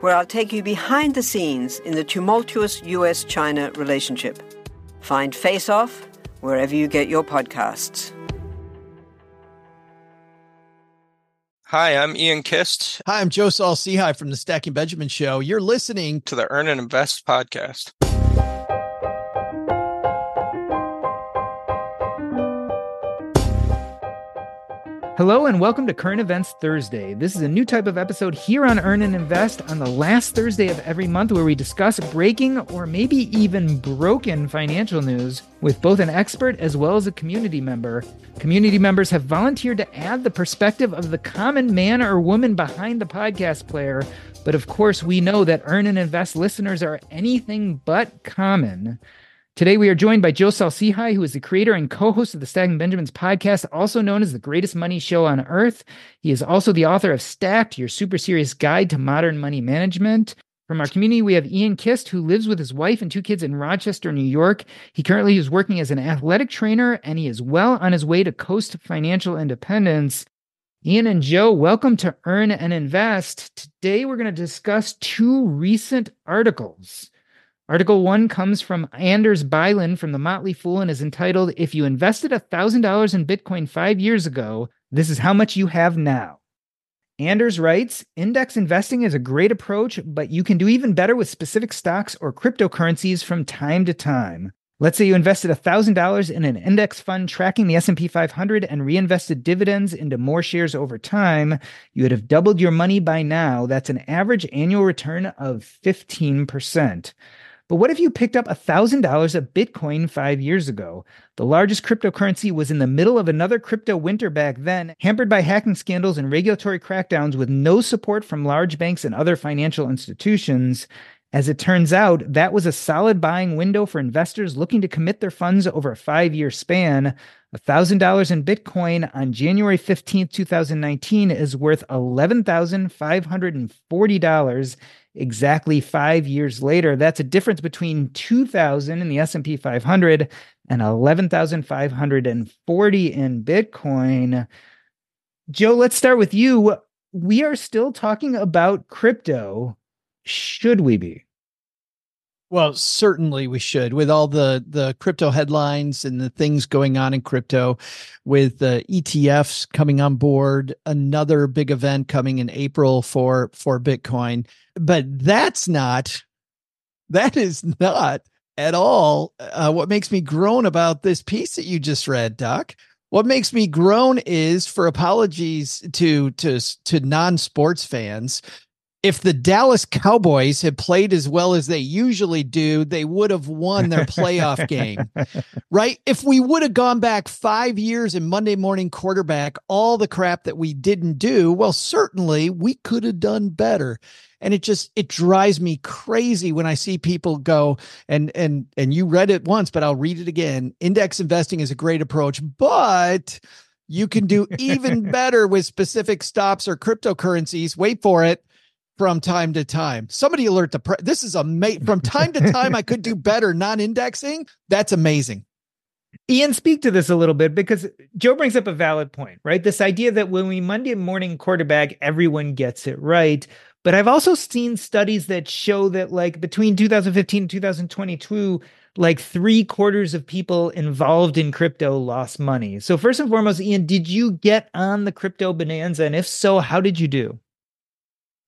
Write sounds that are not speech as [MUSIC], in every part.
where I'll take you behind the scenes in the tumultuous US China relationship. Find Face Off wherever you get your podcasts. Hi, I'm Ian Kist. Hi, I'm Joe Saul Sehy from the Stacking Benjamin Show. You're listening to the Earn and Invest podcast. Hello and welcome to Current Events Thursday. This is a new type of episode here on Earn and Invest on the last Thursday of every month where we discuss breaking or maybe even broken financial news with both an expert as well as a community member. Community members have volunteered to add the perspective of the common man or woman behind the podcast player. But of course, we know that Earn and Invest listeners are anything but common. Today, we are joined by Joe Saul-Sehy, who is the creator and co host of the Stacking Benjamins podcast, also known as the greatest money show on earth. He is also the author of Stacked, your super serious guide to modern money management. From our community, we have Ian Kist, who lives with his wife and two kids in Rochester, New York. He currently is working as an athletic trainer and he is well on his way to coast financial independence. Ian and Joe, welcome to Earn and Invest. Today, we're going to discuss two recent articles. Article one comes from Anders Bylund from the Motley Fool and is entitled If You Invested $1,000 in Bitcoin five years ago, this is how much you have now. Anders writes Index investing is a great approach, but you can do even better with specific stocks or cryptocurrencies from time to time. Let's say you invested $1,000 in an index fund tracking the S&P 500 and reinvested dividends into more shares over time, you would have doubled your money by now. That's an average annual return of 15%. But what if you picked up $1,000 of Bitcoin five years ago? The largest cryptocurrency was in the middle of another crypto winter back then, hampered by hacking scandals and regulatory crackdowns with no support from large banks and other financial institutions. As it turns out, that was a solid buying window for investors looking to commit their funds over a five year span. $1,000 in Bitcoin on January 15th, 2019 is worth $11,540 exactly 5 years later. That's a difference between 2000 in the S&P 500 and 11,540 in Bitcoin. Joe, let's start with you. We are still talking about crypto. Should we be? Well, certainly we should. With all the the crypto headlines and the things going on in crypto, with the ETFs coming on board, another big event coming in April for for Bitcoin. But that's not that is not at all uh, what makes me groan about this piece that you just read, Doc. What makes me groan is for apologies to to to non-sports fans if the Dallas Cowboys had played as well as they usually do, they would have won their playoff [LAUGHS] game, right? If we would have gone back five years in Monday morning quarterback, all the crap that we didn't do, well, certainly we could have done better. And it just it drives me crazy when I see people go and and and you read it once, but I'll read it again. Index investing is a great approach, but you can do even [LAUGHS] better with specific stops or cryptocurrencies. Wait for it from time to time. Somebody alert the pre- this is amazing. From time to time, I could do [LAUGHS] better non-indexing. That's amazing. Ian, speak to this a little bit because Joe brings up a valid point, right? This idea that when we Monday morning quarterback, everyone gets it right. But I've also seen studies that show that, like, between 2015 and 2022, like three quarters of people involved in crypto lost money. So, first and foremost, Ian, did you get on the crypto bonanza? And if so, how did you do?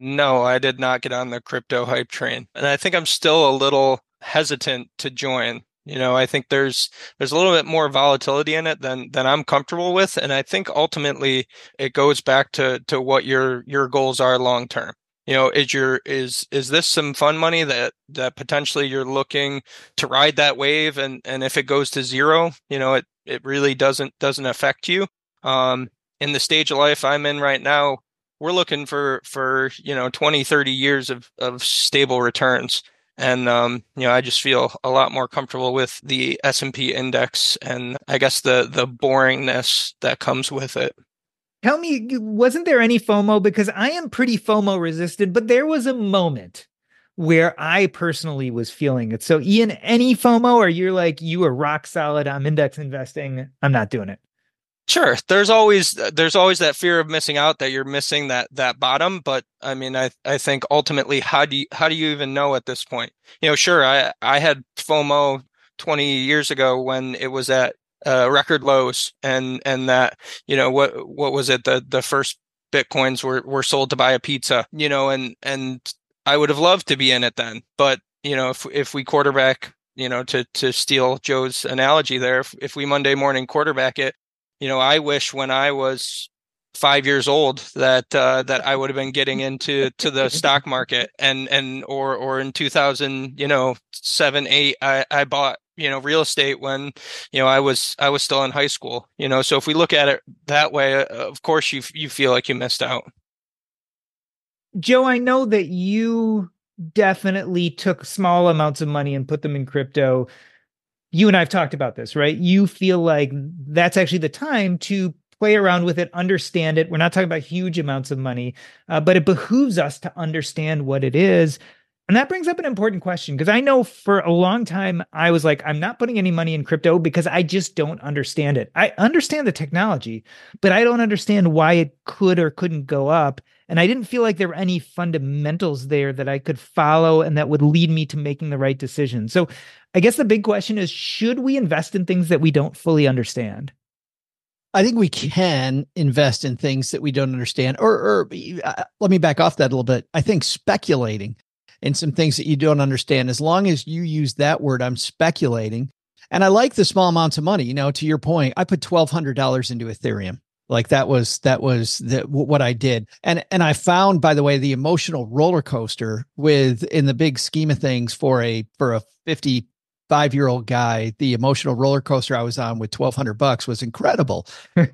No, I did not get on the crypto hype train. And I think I'm still a little hesitant to join. You know, I think there's there's a little bit more volatility in it than than I'm comfortable with, and I think ultimately it goes back to to what your your goals are long term. You know, is your is is this some fun money that that potentially you're looking to ride that wave, and and if it goes to zero, you know, it it really doesn't doesn't affect you. Um, in the stage of life I'm in right now, we're looking for for you know 20 30 years of of stable returns. And um, you know i just feel a lot more comfortable with the s&p index and i guess the the boringness that comes with it. Tell me wasn't there any fomo? Because i am pretty fomo resistant but there was a moment where i personally was feeling it. So ian any fomo? Or you're like you are rock solid. I'm index investing. I'm not doing it Sure. There's always there's always that fear of missing out that you're missing that that bottom, but I mean I I think ultimately how do you how do you even know at this point? You know, sure, I I had FOMO 20 years ago when it was at uh, record lows and and that, you know, what what was it the the first bitcoins were were sold to buy a pizza, you know, and and I would have loved to be in it then, but you know, if if we quarterback you know, to to steal Joe's analogy there, if, if we Monday morning quarterback it, you know, I wish when I was five years old that uh, that I would have been getting into to the stock market and and or or in 2000 you know seven eight I, I bought you know real estate when you know I was I was still in high school you know so if we look at it that way uh, of course you you feel like you missed out. Joe, I know that you definitely took small amounts of money and put them in crypto you and I've talked about this, right? You feel like that's actually the time to play around with it, understand it. We're not talking about huge amounts of money, uh, but it behooves us to understand what it is. And that brings up an important question because I know for a long time I was like, I'm not putting any money in crypto because I just don't understand it. I understand the technology, but I don't understand why it could or couldn't go up. And I didn't feel like there were any fundamentals there that I could follow and that would lead me to making the right decision. So I guess the big question is should we invest in things that we don't fully understand? I think we can invest in things that we don't understand. Or, or uh, let me back off that a little bit. I think speculating in some things that you don't understand. As long as you use that word, I'm speculating. And I like the small amounts of money. You know, to your point, I put twelve hundred dollars into Ethereum. Like that was that was the, what I did. And and I found, by the way, the emotional roller coaster with in the big scheme of things for a for a fifty five year old guy, the emotional roller coaster I was on with 1200 bucks was incredible.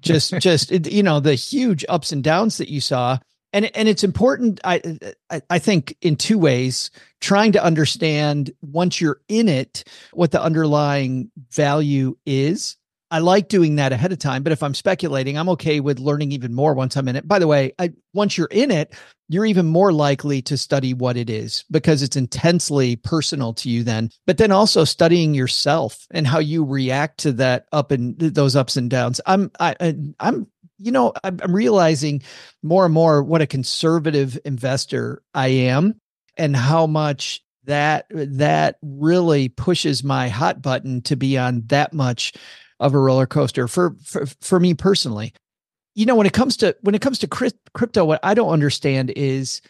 just, [LAUGHS] just, you know, the huge ups and downs that you saw and and it's important I, I i think in two ways trying to understand once you're in it what the underlying value is i like doing that ahead of time but if i'm speculating i'm okay with learning even more once i'm in it. By the way I, once you're in it you're even more likely to study what it is because it's intensely personal to you then but then also studying yourself and how you react to that up and those ups and downs. I'm I, i'm you know, I'm, realizing more and more what a conservative investor I am and how much that that really pushes my hot button to be on that much of a roller coaster for for, for me personally. You know when it comes to when it comes to crypto what i don't understand is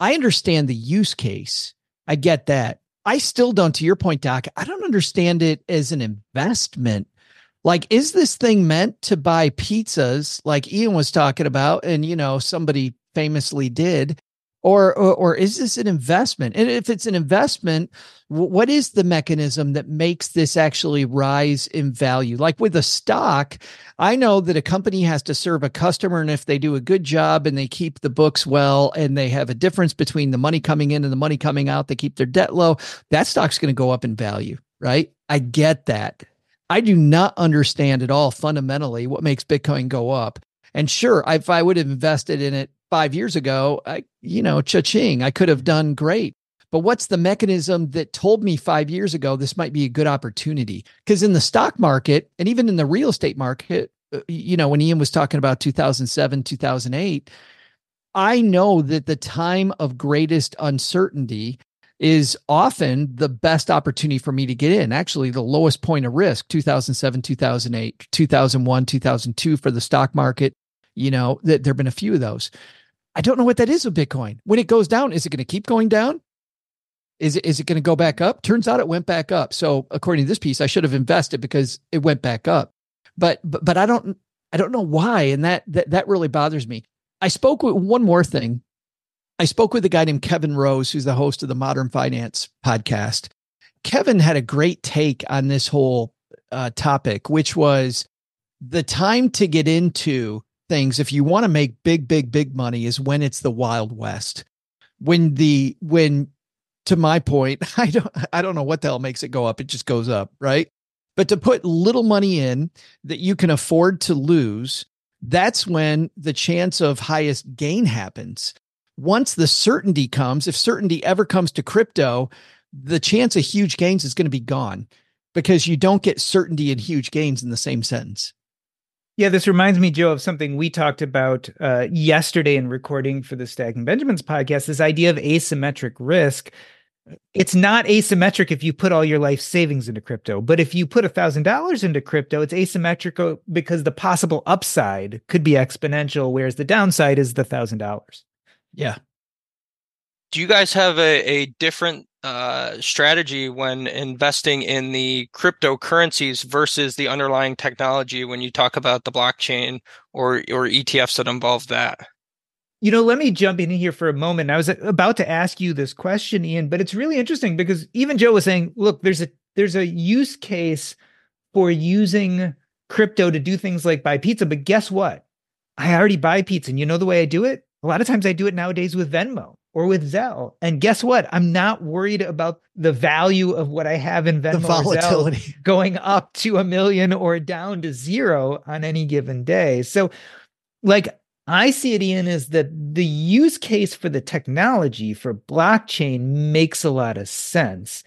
i understand the use case. I get that. I still don't to your point doc i don't understand it as an investment. Like is this thing meant to buy pizzas like ian was talking about and you know somebody famously did or, or, or is this an investment? And if it's an investment what is the mechanism that makes this actually rise in value? Like with a stock i know that a company has to serve a customer and if they do a good job and they keep the books well and they have a difference between the money coming in and the money coming out they keep their debt low that stock's going to go up in value right? I get that. I do not understand at all fundamentally what makes Bitcoin go up. And sure, if I would have invested in it five years ago, I, you know, cha-ching, I could have done great. But what's the mechanism that told me five years ago this might be a good opportunity? Because in the stock market and even in the real estate market, uh, you know, when Ian was talking about 2007, 2008, I know that the time of greatest uncertainty is often the best opportunity for me to get in. Actually, the lowest point of risk 2007, 2008, 2001, 2002 for the stock market. You know, th- there have been a few of those. I don't know what that is with Bitcoin. When it goes down, is it going to keep going down? Is it, is it going to go back up? Turns out it went back up. So according to this piece, I should have invested because it went back up. But but, but I don't I don't know why, and that that that really bothers me. I spoke with one more thing. I spoke with a guy named Kevin Rose, who's the host of the Modern Finance podcast. Kevin had a great take on this whole uh, topic, which was the time to get into things if you want to make big, big, big money is when it's the Wild West. When the when to my point, [LAUGHS] I don't I don't know what the hell makes it go up. It just goes up, right? But to put little money in that you can afford to lose, that's when the chance of highest gain happens. Once the certainty comes, if certainty ever comes to crypto, the chance of huge gains is going to be gone because you don't get certainty and huge gains in the same sentence. Yeah, this reminds me, Joe, of something we talked about uh, yesterday in recording for the Stacking Benjamins podcast this idea of asymmetric risk. It's not asymmetric if you put all your life savings into crypto, but if you put a $1,000 into crypto, it's asymmetrical because the possible upside could be exponential, whereas the downside is the $1,000. Yeah. Do you guys have a, a different uh, strategy when investing in the cryptocurrencies versus the underlying technology when you talk about the blockchain or or ETFs that involve that? You know, let me jump in here for a moment. I was about to ask you this question, Ian, but it's really interesting because even Joe was saying, look, there's a there's a use case for using crypto to do things like buy pizza, but guess what? I already buy pizza, and you know the way I do it? A lot of times I do it nowadays with Venmo or with Zelle. And guess what? I'm not worried about the value of what I have in Venmo the volatility [LAUGHS] going up to a million or down to zero on any given day. So, like, I see it, Ian, is that the use case for the technology for blockchain makes a lot of sense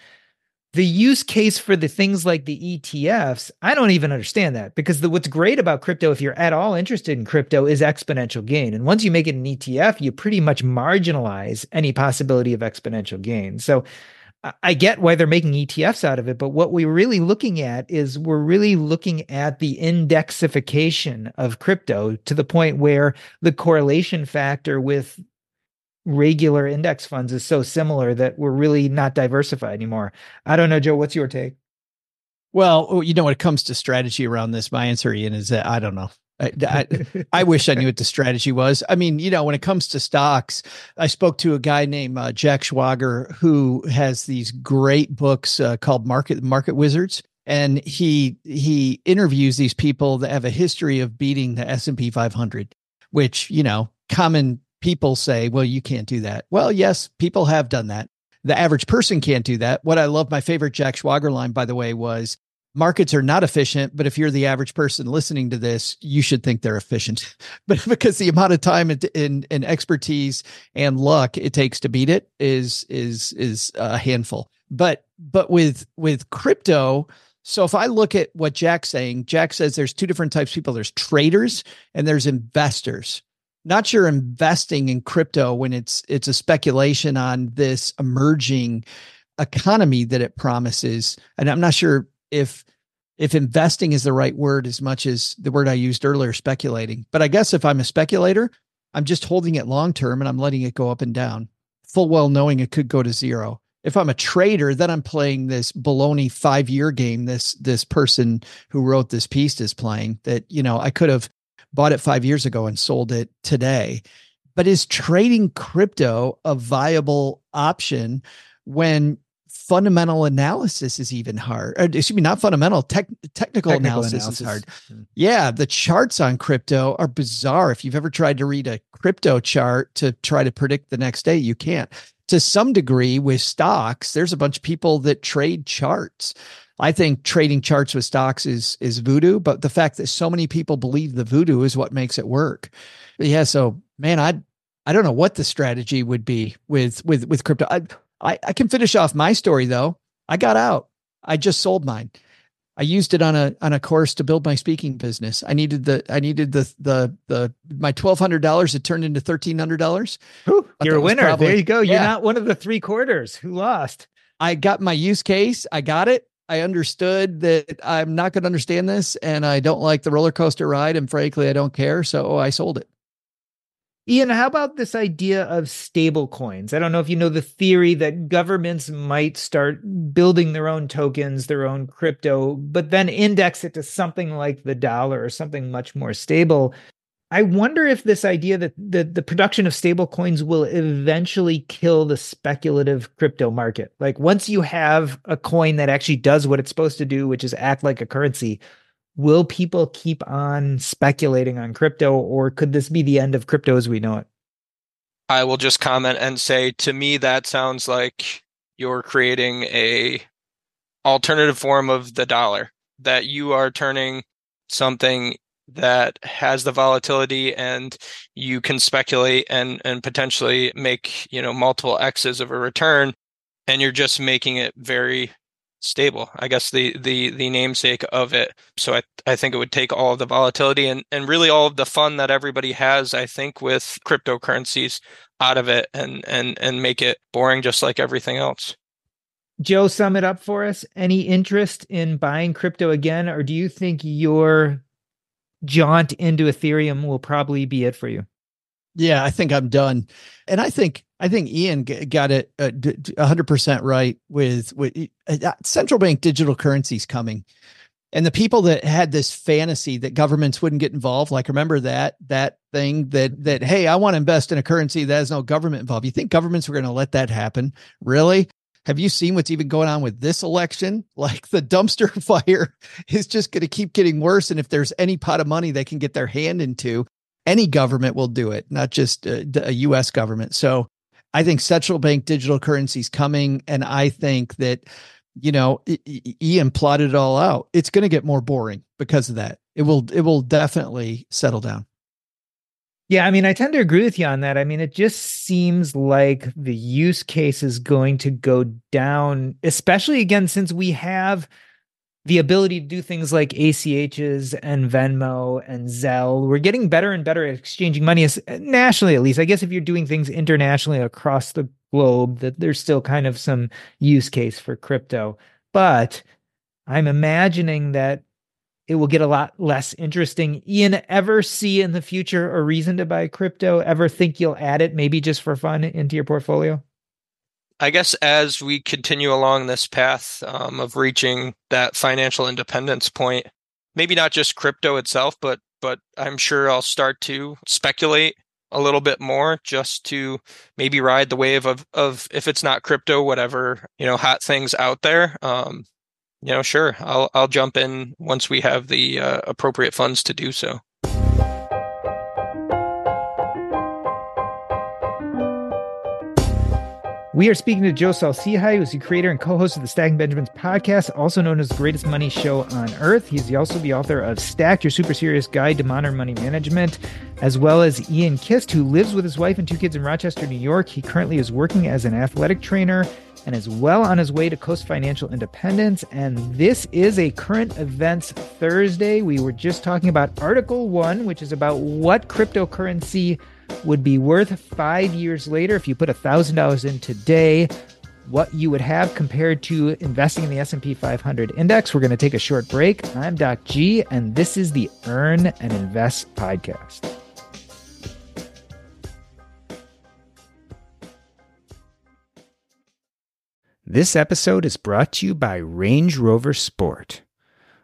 the use case for the things like the ETFs, I don't even understand that because the, what's great about crypto, if you're at all interested in crypto, is exponential gain. And once you make it an ETF, you pretty much marginalize any possibility of exponential gain. So I get why they're making ETFs out of it, but what we're really looking at is we're really looking at the indexification of crypto to the point where the correlation factor with regular index funds is so similar that we're really not diversified anymore. I don't know, Joe, what's your take? Well, oh, you know, when it comes to strategy around this, my answer, Ian, is that I don't know. I, I, I, wish I knew what the strategy was. I mean, you know, when it comes to stocks, I spoke to a guy named uh, Jack Schwager who has these great books uh, called Market Market Wizards, and he he interviews these people that have a history of beating the S and P 500, which you know, common people say, well, you can't do that. Well, yes, people have done that. The average person can't do that. What I love, my favorite Jack Schwager line, by the way, was markets are not efficient, but if you're the average person listening to this, you should think they're efficient. [LAUGHS] but because the amount of time and, and, and expertise and luck it takes to beat it is is is a handful. But but with with crypto, so if I look at what Jack's saying, Jack says there's two different types of people. There's traders and there's investors not sure investing in crypto when it's it's a speculation on this emerging economy that it promises. And i'm not sure if if investing is the right word as much as the word i used earlier speculating. But i guess if i'm a speculator i'm just holding it long term and i'm letting it go up and down full well knowing it could go to zero. If i'm a trader then i'm playing this baloney five year game this this person who wrote this piece is playing that you know i could have bought it five years ago and sold it today. But is trading crypto a viable option when fundamental analysis is even hard? Or, excuse me, not fundamental, tech, technical, technical analysis, analysis, is hard. Mm-hmm. Yeah, the charts on crypto are bizarre. If you've ever tried to read a crypto chart to try to predict the next day, you can't. To some degree, with stocks, there's a bunch of people that trade charts. I think trading charts with stocks is is voodoo, but the fact that so many people believe the voodoo is what makes it work. Yeah, so man, I I don't know what the strategy would be with with with crypto. I, I I can finish off my story though. I got out. I just sold mine. I used it on a on a course to build my speaking business. I needed the I needed the the the my twelve hundred dollars. It turned into thirteen hundred dollars. You're a winner. Probably, there you go. You're not one of the three quarters who lost. I got my use case. I got it. I understood that I'm not going to understand this and I don't like the roller coaster ride. And frankly, I don't care. So oh, I sold it. Ian, how about this idea of stable coins? I don't know if you know the theory that governments might start building their own tokens, their own crypto, but then index it to something like the dollar or something much more stable. I wonder if this idea that the, the production of stable coins will eventually kill the speculative crypto market. Like once you have a coin that actually does what it's supposed to do, which is act like a currency, will people keep on speculating on crypto or could this be the end of crypto as we know it? I will just comment and say to me that sounds like you're creating a alternative form of the dollar that you are turning something that has the volatility and you can speculate and and potentially make you know multiple x's of a return and you're just making it very stable i guess the the the namesake of it. So i i think it would take all of the volatility and and really all of the fun that everybody has i think with cryptocurrencies out of it and and and make it boring just like everything else. Joe sum it up for us. Any interest in buying crypto again or do you think your jaunt into ethereum will probably be it for you yeah i think i'm done and i think I think Ian got it uh, hundred percent right with with uh, uh, central bank digital currencies coming, and the people that had this fantasy that governments wouldn't get involved. Like remember that that thing that that hey, I want to invest in a currency that has no government involved. You think governments were going to let that happen? Really? Have you seen what's even going on with this election? [LAUGHS] Like the dumpster [LAUGHS] fire is just going to keep getting worse. And if there's any pot of money they can get their hand into, any government will do it, not just uh, a, a U.S. government. So I think central bank digital currency is coming, and I think that you know Ian plotted it all out. It's going to get more boring because of that. It will it will definitely settle down. Yeah, I mean, I tend to agree with you on that. I mean, it just seems like the use case is going to go down, especially again, since we have the ability to do things like ACHs and Venmo and Zelle. We're getting better and better at exchanging money nationally, at least. I guess if you're doing things internationally across the globe, that there's still kind of some use case for crypto. But I'm imagining that it will get a lot less interesting. Ian, ever see in the future a reason to buy crypto? Ever think you'll add it, maybe just for fun, into your portfolio? I guess as we continue along this path um, of reaching that financial independence point, maybe not just crypto itself, but but I'm sure I'll start to speculate a little bit more just to maybe ride the wave of of if it's not crypto, whatever you know, hot things out there. Um, you know, sure, I'll I'll jump in once we have the uh, appropriate funds to do so. We are speaking to Joe Saul-Sehy, who's the creator and co-host of the Stacking Benjamins podcast, also known as the greatest money show on earth. He's also the author of Stacked, Your Super Serious Guide to Modern Money Management, as well as Ian Kist, who lives with his wife and two kids in Rochester, New York. He currently is working as an athletic trainer and is well on his way to coast financial independence. And this is a current events Thursday. We were just talking about Article One, which is about what cryptocurrency would be worth five years later if you put $1,000 in today what you would have compared to investing in the S&P 500 index. We're going to take a short break. I'm Doc G and this is the Earn and Invest podcast. This episode is brought to you by Range Rover Sport.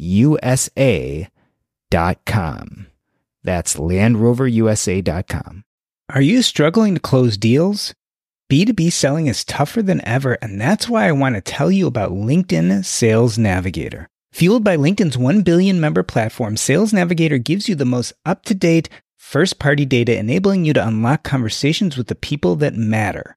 landroverusa.com. That's landroverusa.com. Are you struggling to close deals? B2B selling is tougher than ever, and that's why I want to tell you about LinkedIn Sales Navigator. Fueled by LinkedIn's 1 billion member platform, Sales Navigator gives you the most up to date, first party data, enabling you to unlock conversations with the people that matter.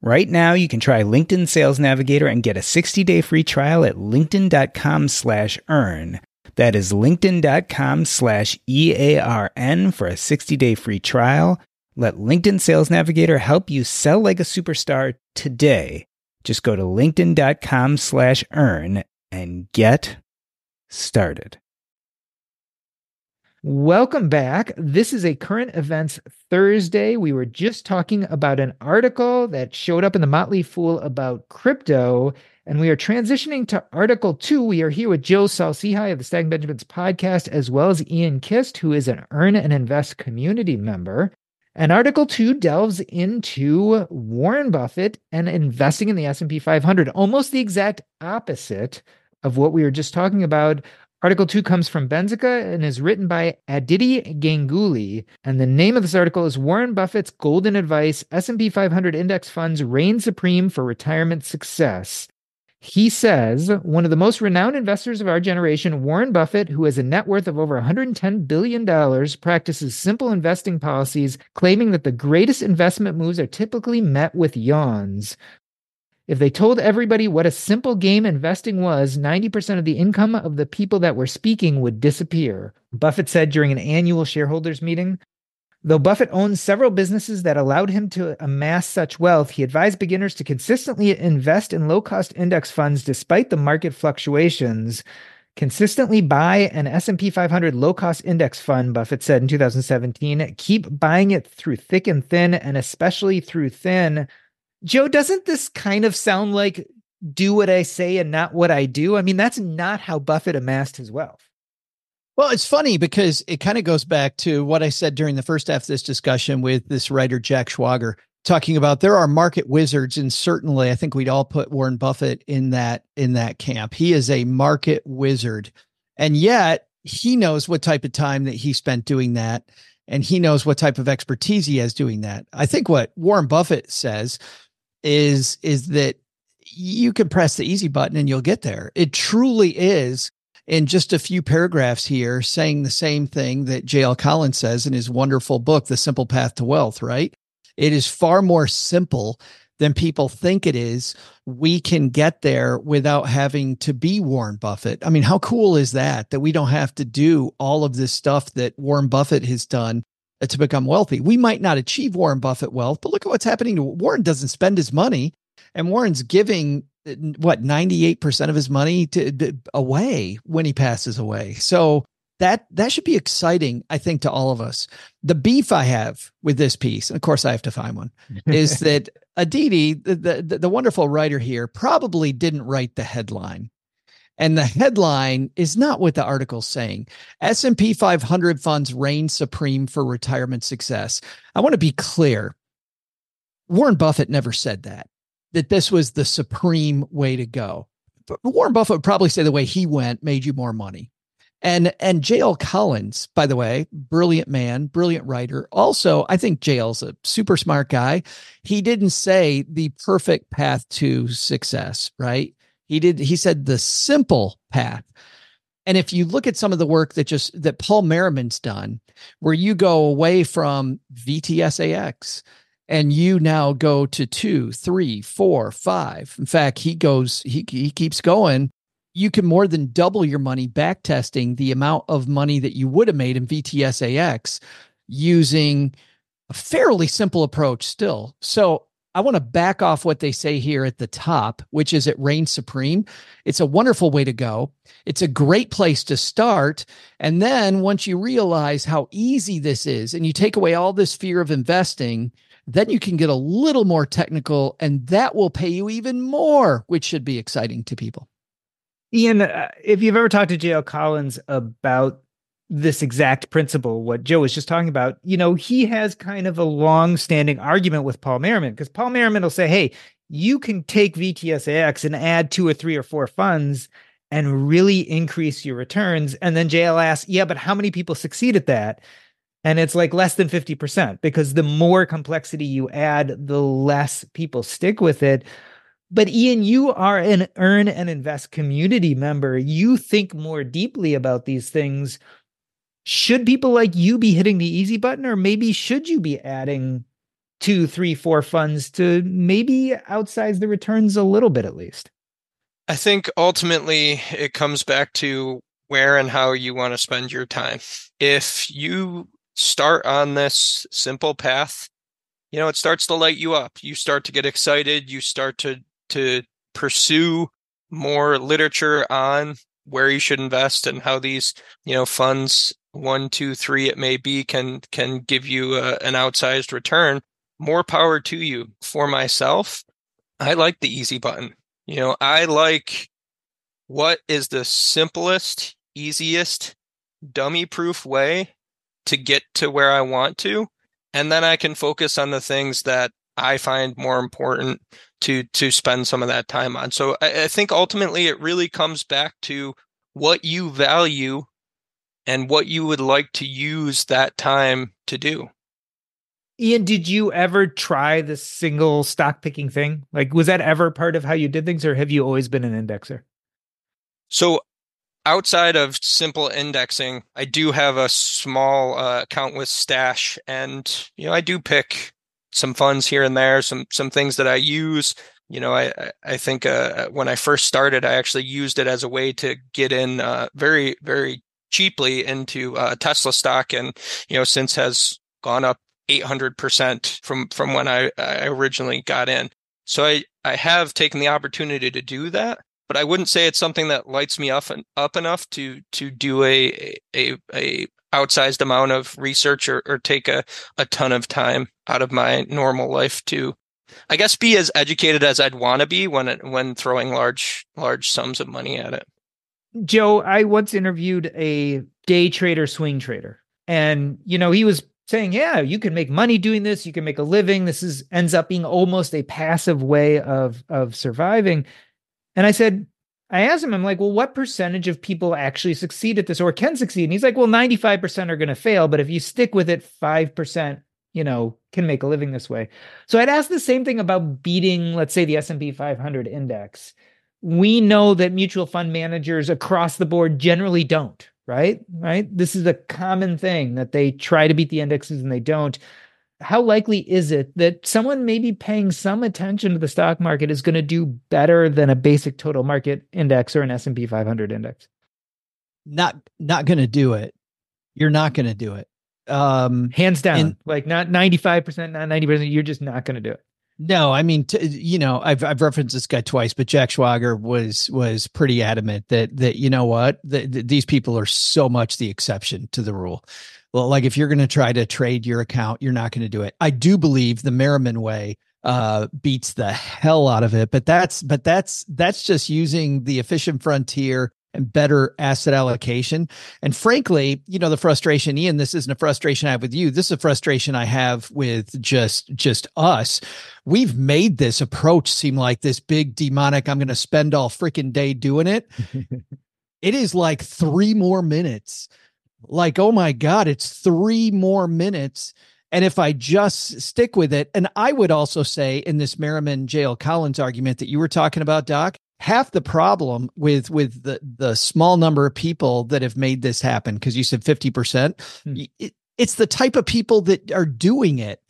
Right now, you can try LinkedIn Sales Navigator and get a 60-day free trial at linkedin.com slash earn. That is linkedin.com slash E-A-R-N for a 60-day free trial. Let LinkedIn Sales Navigator help you sell like a superstar today just go to linkedin.com slash earn and get started. Welcome back. This is a current events Thursday. We were just talking about an article that showed up in the Motley Fool about crypto, and we are transitioning to Article 2. We are here with Joe Saul-Sehy of the Stacking Benjamins podcast, as well as Ian Kist, who is an Earn and Invest community member. And Article 2 delves into Warren Buffett and investing in the S&P 500, almost the exact opposite of what we were just talking about. Article 2 comes from Benzinga and is written by Aditi Ganguly. And the name of this article is Warren Buffett's Golden Advice, S&P 500 Index Funds Reign Supreme for Retirement Success. He says one of the most renowned investors of our generation, Warren Buffett, who has a net worth of over $110 billion, practices simple investing policies, claiming that the greatest investment moves are typically met with yawns. If they told everybody what a simple game investing was, 90% of the income of the people that were speaking would disappear. Buffett said during an annual shareholders meeting Though Buffett owns several businesses that allowed him to amass such wealth, he advised beginners to consistently invest in low cost index funds despite the market fluctuations. Consistently buy an S&P 500 low cost index fund, Buffett said in 2017. Keep buying it through thick and thin, and especially through thin. Joe, doesn't this kind of sound like do what I say and not what I do? I mean, that's not how Buffett amassed his wealth. Well, it's funny because it kind of goes back to what I said during the first half of this discussion with this writer, Jack Schwager, talking about there are market wizards. And certainly I think we'd all put Warren Buffett in that, in that camp. He is a market wizard. And yet he knows what type of time that he spent doing that. And he knows what type of expertise he has doing that. I think what Warren Buffett says is, is that you can press the easy button and you'll get there. It truly is in just a few paragraphs here saying the same thing that J.L. Collins says in his wonderful book, The Simple Path to Wealth, right? It is far more simple than people think it is. We can get there without having to be Warren Buffett. I mean, how cool is that? That we don't have to do all of this stuff that Warren Buffett has done Uh, to become wealthy. We might not achieve Warren Buffett wealth, but look at what's happening to Warren doesn't spend his money and Warren's giving uh, what 98% of his money to, to, away when he passes away. So that that should be exciting, I think, to all of us. The beef I have with this piece, and of course I have to find one, [LAUGHS] is that Aditi, the, the the wonderful writer here, probably didn't write the headline. And the headline is not what the article's saying. S&P 500 funds reign supreme for retirement success. I want to be clear. Warren Buffett never said that that this was the supreme way to go. But Warren Buffett would probably say the way he went made you more money. And and J.L. Collins, by the way, brilliant man, brilliant writer. Also, I think JL's a super smart guy. He didn't say the perfect path to success, right? He did he said the simple path. And if you look at some of the work that just that Paul Merriman's done, where you go away from VTSAX and you now go to two, three, four, five. In fact, he goes, he, he keeps going. You can more than double your money back testing the amount of money that you would have made in VTSAX using a fairly simple approach still. So I want to back off what they say here at the top, which is it reigns supreme. It's a wonderful way to go. It's a great place to start. And then once you realize how easy this is and you take away all this fear of investing, then you can get a little more technical, and that will pay you even more, which should be exciting to people. Ian, uh, if you've ever talked to JL Collins about this exact principle, what Joe was just talking about, you know, he has kind of a long standing argument with Paul Merriman because Paul Merriman will say, hey, you can take VTSAX and add two or three or four funds and really increase your returns. And then JL asks, yeah, but how many people succeed at that? And it's like less than 50% because the more complexity you add, the less people stick with it. But Ian, you are an earn and invest community member. You think more deeply about these things. Should people like you be hitting the easy button, or maybe should you be adding two, three, four funds to maybe outsize the returns a little bit at least? I think ultimately it comes back to where and how you want to spend your time. If you start on this simple path, you know, it starts to light you up. You start to get excited. You start to to pursue more literature on where you should invest and how these, you know, funds one, two, three, it may be, can can give you a, an outsized return. More power to you. For myself, I like the easy button. You know, I like what is the simplest, easiest, dummy proof way to get to where I want to. And then I can focus on the things that I find more important to to spend some of that time on. So I, I think ultimately it really comes back to what you value and what you would like to use that time to do. Ian, did you ever try the single stock picking thing? Like, was that ever part of how you did things, or have you always been an indexer? So, outside of simple indexing, I do have a small uh, account with Stash, and you know, I do pick some funds here and there, some some things that I use. You know, I I think uh, when I first started, I actually used it as a way to get in uh, very very cheaply into uh, Tesla stock, and you know, since has gone up 800% from from when I, I originally got in. So I I have taken the opportunity to do that, but I wouldn't say it's something that lights me up and up enough to to do a a a outsized amount of research or, or take a, a ton of time out of my normal life to I guess be as educated as I'd want to be when it, when throwing large large sums of money at it. Joe, I once interviewed a day trader swing trader and you know he was saying, yeah, you can make money doing this, you can make a living. This is ends up being almost a passive way of of surviving. And I said, I asked him, I'm like, well, what percentage of people actually succeed at this or can succeed? And he's like, well, 95% are going to fail, but if you stick with it, 5%, you know, can make a living this way. So I'd ask the same thing about beating, let's say, the S&P 500 index. We know that mutual fund managers across the board generally don't, right? Right? This is a common thing that they try to beat the indexes and they don't. How likely is it that someone maybe paying some attention to the stock market is going to do better than a basic total market index or an S&P 500 index? Not not going to do it. You're not going to do it. Um hands down. And, like not 95%, not 90%, you're just not going to do it. No, I mean, t- you know, I've I've referenced this guy twice, but Jack Schwager was was pretty adamant that that you know what, the, the, these people are so much the exception to the rule. Well, like if you're going to try to trade your account, you're not going to do it. I do believe the Merriman way uh beats the hell out of it, but that's but that's that's just using the efficient frontier and better asset allocation. And frankly, you know, the frustration, Ian, this isn't a frustration I have with you. This is a frustration I have with just just us. We've made this approach seem like this big demonic, I'm gonna spend all freaking day doing it. [LAUGHS] it is like three more minutes. Like, oh my God, it's three more minutes. And if I just stick with it, and I would also say in this Merriman JL Collins argument that you were talking about, Doc, half the problem with with the the small number of people that have made this happen because you said 50% hmm. it, it's the type of people that are doing it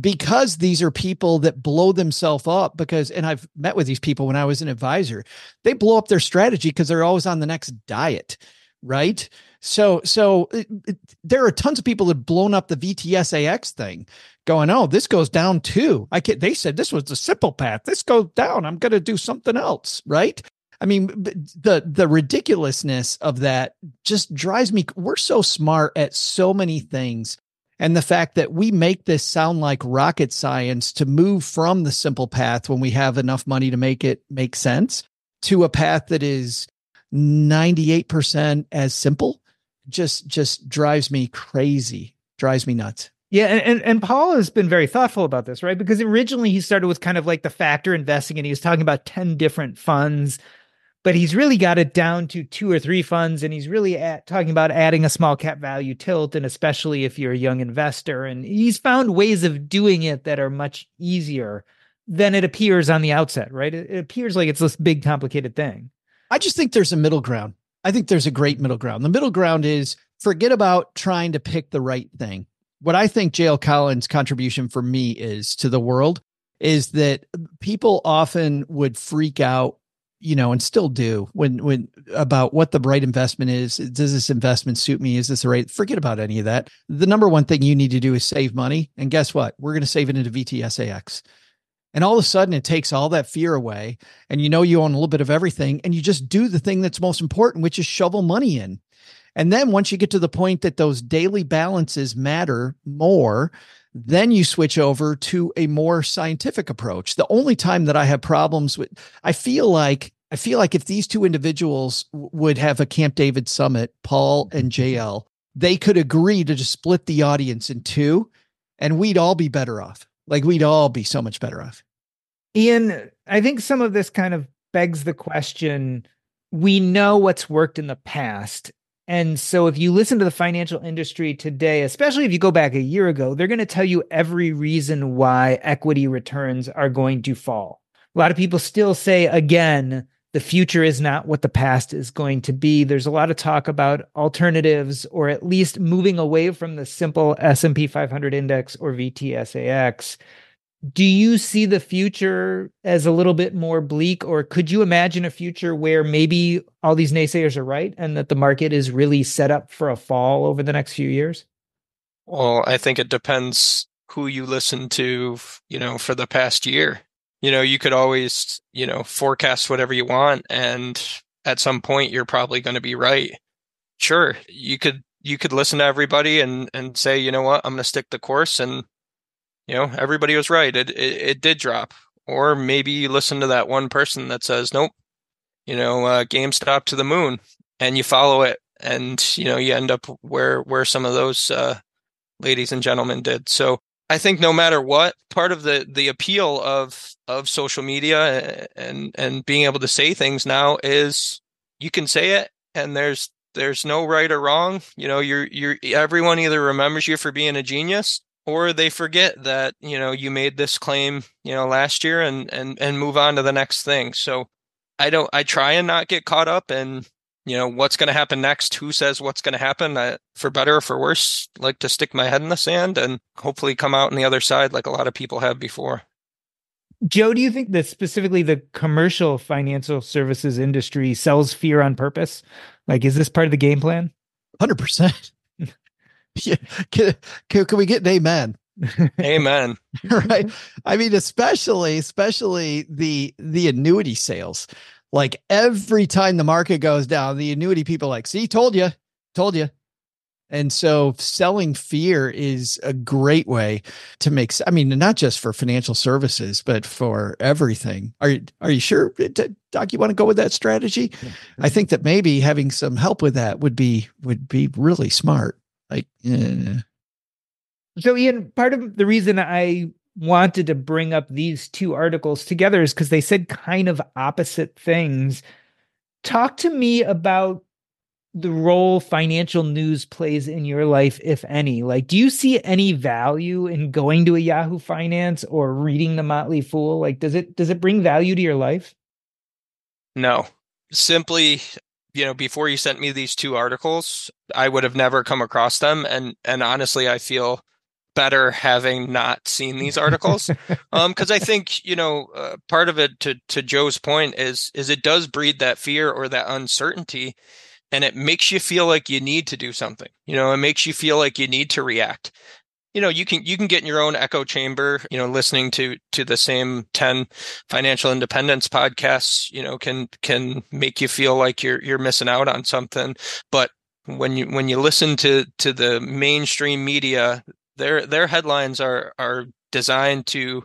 because these are people that blow themselves up because and I've met with these people when I was an advisor they blow up their strategy because they're always on the next diet right so so it, it, there are tons of people that have blown up the VTSAX thing going, oh, this goes down too. I can't, they said this was the simple path. This goes down. I'm going to do something else. Right. I mean, the the ridiculousness of that just drives me. We're so smart at so many things. And the fact that we make this sound like rocket science to move from the simple path when we have enough money to make it make sense to a path that is 98% as simple just just drives me crazy drives me nuts yeah, and, and, and Paul has been very thoughtful about this, right? Because originally he started with kind of like the factor investing, and he was talking about ten different funds, but he's really got it down to two or three funds, and he's really at, talking about adding a small cap value tilt, and especially if you're a young investor, and he's found ways of doing it that are much easier than it appears on the outset, right? It, it appears like it's this big complicated thing. I just think there's a middle ground. I think there's a great middle ground. The middle ground is forget about trying to pick the right thing what I think JL Collins' contribution for me is to the world is that people often would freak out, you know, and still do when when about what the right investment is. Does this investment suit me? Is this the right? Forget about any of that. The number one thing you need to do is save money. And guess what? We're going to save it into VTSAX. And all of a sudden, it takes all that fear away. And you know, you own a little bit of everything, and you just do the thing that's most important, which is shovel money in. And then once you get to the point that those daily balances matter more, then you switch over to a more scientific approach. The only time that I have problems with, I feel like, I feel like if these two individuals would have a Camp David summit, Paul and JL, they could agree to just split the audience in two and we'd all be better off. Like we'd all be so much better off. Ian, I think some of this kind of begs the question we know what's worked in the past and so, if you listen to the financial industry today, especially if you go back a year ago, they're going to tell you every reason why equity returns are going to fall. A lot of people still say, again, the future is not what the past is going to be. There's a lot of talk about alternatives or at least moving away from the simple S&P 500 index or VTSAX do you see the future as a little bit more bleak or could you imagine a future where maybe all these naysayers are right and that the market is really set up for a fall over the next few years? Well i think it depends who you listen to you know for the past year you know you could always you know forecast whatever you want and at some point you're probably going to be right sure you could you could listen to everybody and and say you know what i'm going to stick the course and you know, everybody was right. It, it, it did drop. Or maybe you listen to that one person that says, nope, you know, uh, GameStop to the moon, and you follow it, and you know, you end up where where some of those uh, ladies and gentlemen did. So I think no matter what, part of the the appeal of of social media and and being able to say things now is you can say it, and there's there's no right or wrong. You know, you're you're everyone either remembers you for being a genius or they forget that you know you made this claim you know last year and and and move on to the next thing so i don't i try and not get caught up in you know what's going to happen next who says what's going to happen I, for better or for worse like to stick my head in the sand and hopefully come out on the other side like a lot of people have before joe do you think that specifically the commercial financial services industry sells fear on purpose like is this part of the game plan 100% [LAUGHS] yeah. Can, can, can we get an amen? Amen. [LAUGHS] right. I mean, especially, especially the the annuity sales. Like every time the market goes down, the annuity people like, see, told you, told you. And so selling fear is a great way to make I mean not just for financial services but for everything. Are you are you sure uh, doc you want to go with that strategy? I think that maybe having some help with that would be would be really smart. Like, yeah. So, Ian, part of the reason I wanted to bring up these two articles together is because they said kind of opposite things. Talk to me about the role financial news plays in your life, if any. Like, do you see any value in going to a Yahoo Finance or reading the Motley Fool? Like, does it does it bring value to your life? No. Simply you know before you sent me these two articles i would have never come across them and and honestly i feel better having not seen these articles. [LAUGHS] Um because i think you know uh, part of it to to joe's point is is it does breed that fear or that uncertainty and it makes you feel like you need to do something. You know it makes you feel like you need to react. You know you can you can get in your own echo chamber you know listening to to the same 10 financial independence podcasts you know can can make you feel like you're you're missing out on something. But when you when you listen to to the mainstream media their their headlines are are designed to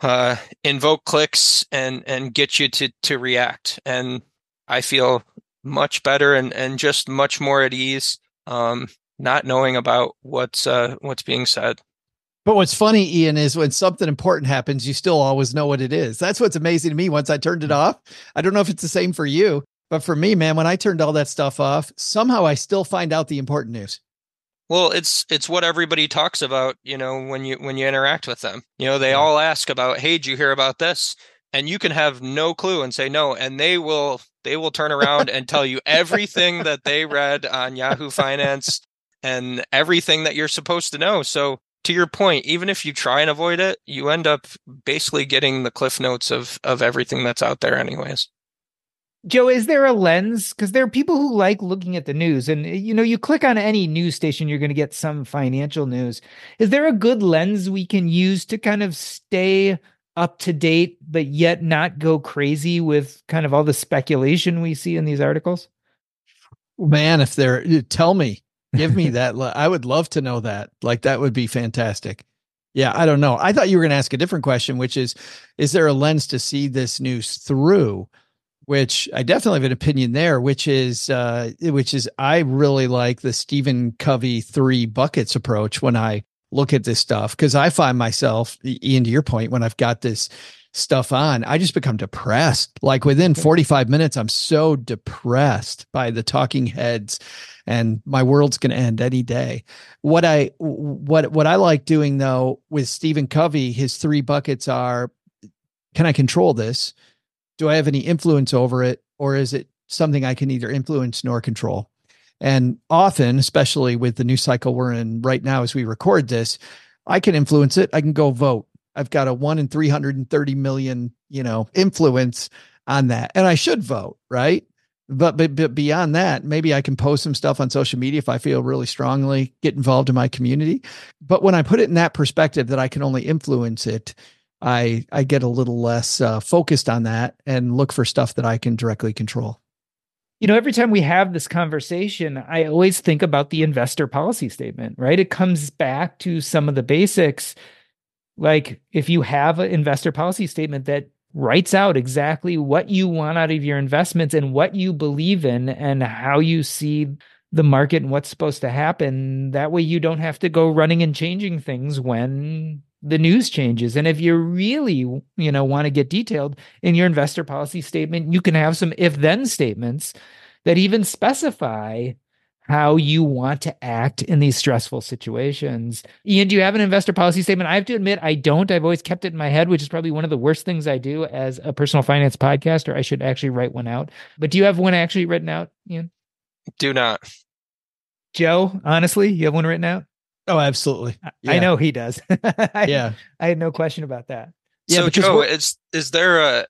uh, invoke clicks and and get you to to react and i feel much better and and just much more at ease um not knowing about what's uh what's being said but what's funny, Ian, is when something important happens, you still always know what it is. That's what's amazing to me. Once I turned it off, I don't know if it's the same for you, but for me, man, when I turned all that stuff off, somehow I still find out the important news. Well, it's it's what everybody talks about, you know, when you when you interact with them. You know, they yeah. all ask about, "Hey, did you hear about this?" And you can have no clue and say no, and they will they will turn around and tell you everything that they read on Yahoo Finance and everything that you're supposed to know. So to your point, even if you try and avoid it, you end up basically getting the cliff notes of of everything that's out there anyways. Joe, is there a lens? Because there are people who like looking at the news, and eh, you know, you click on any news station, you're going to get some financial news. Is there a good lens we can use to kind of stay up to date, but yet not go crazy with kind of all the speculation we see in these articles? Man, if they're eh, tell me, Give me [LAUGHS] that. I would love to know that. Like that would be fantastic. Yeah, I don't know. I thought you were going to ask a different question, which is is there a lens to see this news through? Which I definitely have an opinion there, which is uh which is I really like the Stephen Covey three buckets approach when I look at this stuff because I find myself, Ian, to your point, when I've got this stuff on, I just become depressed. Like within 45 minutes, I'm so depressed by the talking heads and my world's to end any day. What I what what I like doing though with Stephen Covey, his three buckets are can I control this? Do I have any influence over it or is it something I can neither influence nor control? And often, especially with the news cycle we're in right now as we record this, I can influence it. I can go vote. I've got a one in 330 million, you know, influence on that. And I should vote, right? But, but, but beyond that, maybe I can post some stuff on social media if I feel really strongly, get involved in my community. But when I put it in that perspective that I can only influence it, I I get a little less uh, focused on that and look for stuff that I can directly control. You know, every time we have this conversation, I always think about the investor policy statement, right? It comes back to some of the basics like if you have an investor policy statement that writes out exactly what you want out of your investments and what you believe in and how you see the market and what's supposed to happen, that way you don't have to go running and changing things when the news changes. And if you really, you know, want to get detailed in your investor policy statement, you can have some if then statements that even specify how you want to act in these stressful situations. Ian, do you have an investor policy statement? I have to admit, I don't. I've always kept it in my head, which is probably one of the worst things I do as a personal finance podcaster. I should actually write one out. But do you have one actually written out, Ian? Do not. Joe, honestly, you have one written out? Oh, absolutely. Yeah. I know he does. [LAUGHS] I, yeah. I had no question about that. Yeah, so Joe, is is there a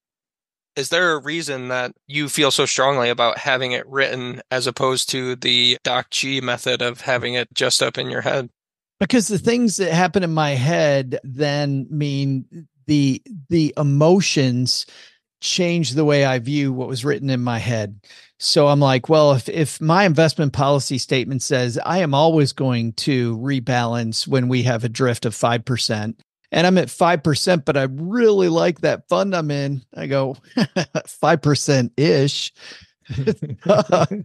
is there a reason that you feel so strongly about having it written as opposed to the Doc G method of having it just up in your head? Because the things that happen in my head then mean the the emotions change the way I view what was written in my head. So I'm like, well, if if my investment policy statement says I am always going to rebalance when we have a drift of 5%, and I'm at 5%, but I really like that fund I'm in. I go [LAUGHS] 5% ish. [LAUGHS]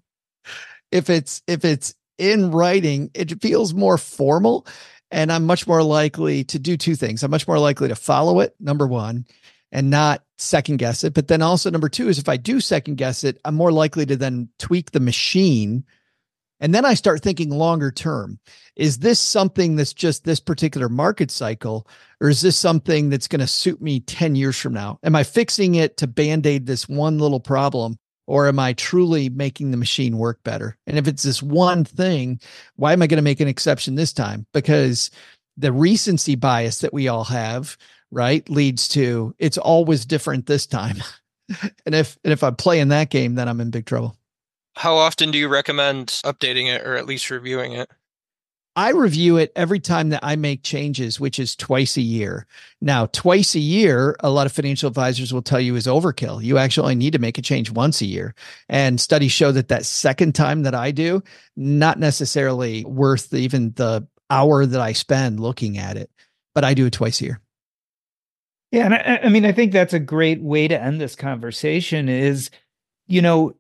if it's if it's in writing, it feels more formal and I'm much more likely to do two things. I'm much more likely to follow it, number 1, and not second guess it. But then also number 2 is if I do second guess it, I'm more likely to then tweak the machine and then I start thinking longer term. Is this something that's just this particular market cycle, or is this something that's going to suit me 10 years from now? Am I fixing it to band aid this one little problem, or am I truly making the machine work better? And if it's this one thing, why am I going to make an exception this time? Because the recency bias that we all have, right, leads to it's always different this time. [LAUGHS] and if and if i play in that game, then I'm in big trouble. How often do you recommend updating it or at least reviewing it? I review it every time that I make changes, which is twice a year. Now, twice a year, a lot of financial advisors will tell you is overkill. You actually need to make a change once a year. And studies show that that second time that I do, not necessarily worth even the hour that I spend looking at it, but I do it twice a year. Yeah. And I, I mean, I think that's a great way to end this conversation is, you know,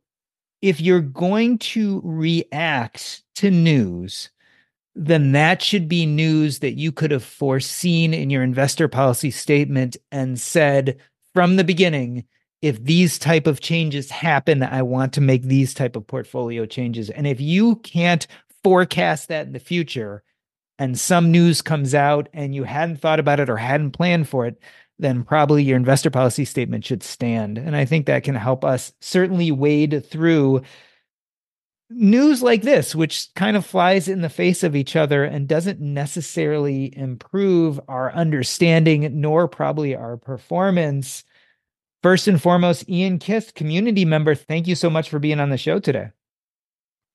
if you're going to react to news, then that should be news that you could have foreseen in your investor policy statement and said from the beginning if these type of changes happen i want to make these type of portfolio changes and if you can't forecast that in the future and some news comes out and you hadn't thought about it or hadn't planned for it then probably your investor policy statement should stand. And I think that can help us certainly wade through news like this, which kind of flies in the face of each other and doesn't necessarily improve our understanding nor probably our performance. First and foremost, Ian Kist, community member, thank you so much for being on the show today.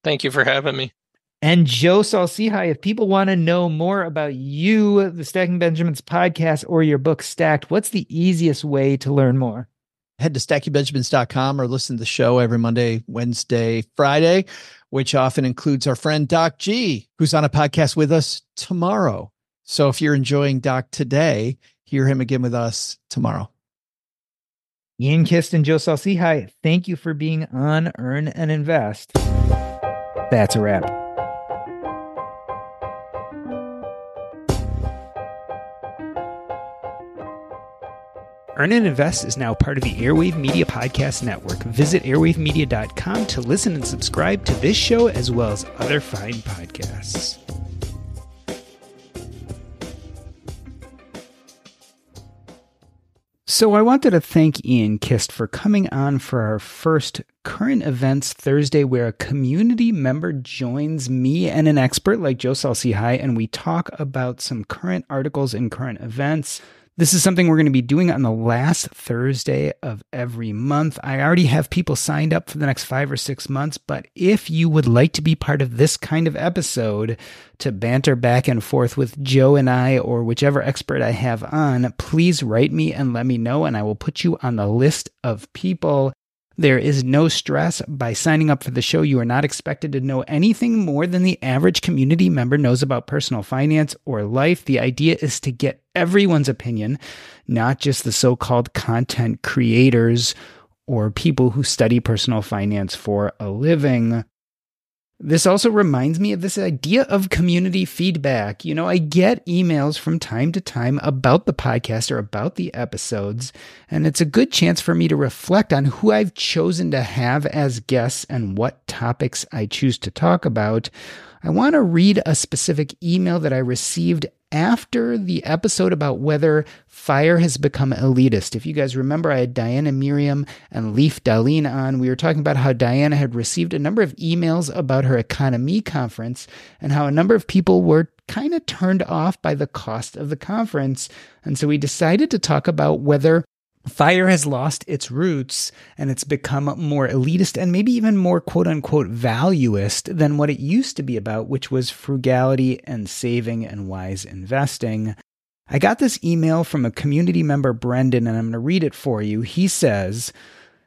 Thank you for having me. And Joe Saul-Sehy, if people want to know more about you, the Stacking Benjamins podcast, or your book Stacked, what's the easiest way to learn more? Head to stackingbenjamins.com or listen to the show every Monday, Wednesday, Friday, which often includes our friend Doc G, who's on a podcast with us tomorrow. So if you're enjoying Doc today, hear him again with us tomorrow. Ian Kist and Joe Saul-Sehy, thank you for being on Earn and Invest. That's a wrap. Earn and Invest is now part of the Airwave Media Podcast Network. Visit airwavemedia.com to listen and subscribe to this show as well as other fine podcasts. So, I wanted to thank Ian Kist for coming on for our first current events Thursday, where a community member joins me and an expert like Joe Saul-Sehy, and we talk about some current articles and current events. This is something we're going to be doing on the last Thursday of every month. I already have people signed up for the next five or six months, but if you would like to be part of this kind of episode to banter back and forth with Joe and I or whichever expert I have on, please write me and let me know, and I will put you on the list of people there is no stress. By signing up for the show, you are not expected to know anything more than the average community member knows about personal finance or life. The idea is to get everyone's opinion, not just the so called content creators or people who study personal finance for a living. This also reminds me of this idea of community feedback. You know, I get emails from time to time about the podcast or about the episodes, and it's a good chance for me to reflect on who I've chosen to have as guests and what topics I choose to talk about. I want to read a specific email that I received after the episode about whether fire has become elitist. If you guys remember, I had Diania Merriam and Leif Dahleen on. We were talking about how Diania had received a number of emails about her EconoMe conference and how a number of people were kind of turned off by the cost of the conference. And so we decided to talk about whether Fire has lost its roots and it's become more elitist and maybe even more quote unquote valuist than what it used to be about, which was frugality and saving and wise investing. I got this email from a community member, Brendan, and I'm going to read it for you. He says,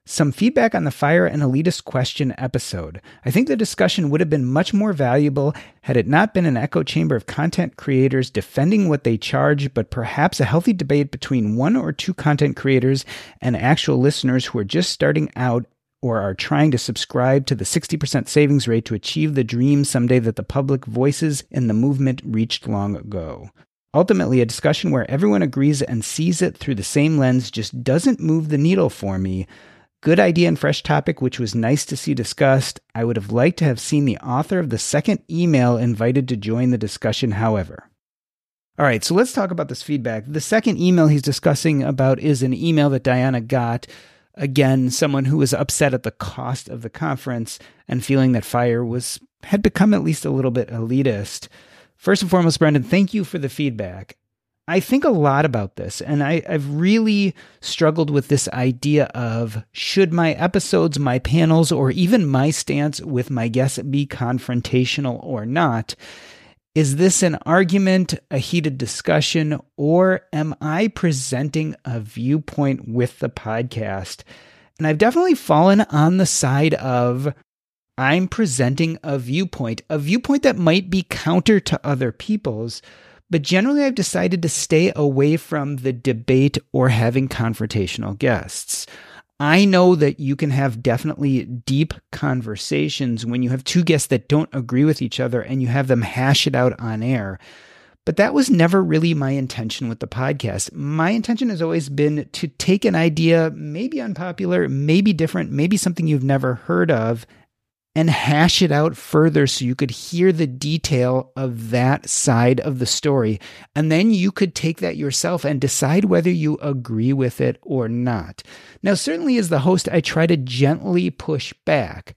some feedback on the fire and elitist question episode. I think the discussion would have been much more valuable had it not been an echo chamber of content creators defending what they charge, but perhaps a healthy debate between one or two content creators and actual listeners who are just starting out or are trying to subscribe to the 60% savings rate to achieve the dream someday that the public voices in the movement reached long ago. Ultimately, a discussion where everyone agrees and sees it through the same lens just doesn't move the needle for me. Good idea and fresh topic, which was nice to see discussed. I would have liked to have seen the author of the second email invited to join the discussion, however. All right, so let's talk about this feedback. The second email he's discussing about is an email that Diania got. Again, someone who was upset at the cost of the conference and feeling that fire was had become at least a little bit elitist. First and foremost, Brendan, thank you for the feedback. I think a lot about this, and I, have really struggled with this idea of should my episodes, my panels, or even my stance with my guests be confrontational or not? Is this an argument, a heated discussion, or am I presenting a viewpoint with the podcast? And I've definitely fallen on the side of I'm presenting a viewpoint, a viewpoint that might be counter to other people's but generally, I've decided to stay away from the debate or having confrontational guests. I know that you can have definitely deep conversations when you have two guests that don't agree with each other and you have them hash it out on air. But that was never really my intention with the podcast. My intention has always been to take an idea, maybe unpopular, maybe different, maybe something you've never heard of, and hash it out further so you could hear the detail of that side of the story. And then you could take that yourself and decide whether you agree with it or not. Now, certainly as the host, I try to gently push back.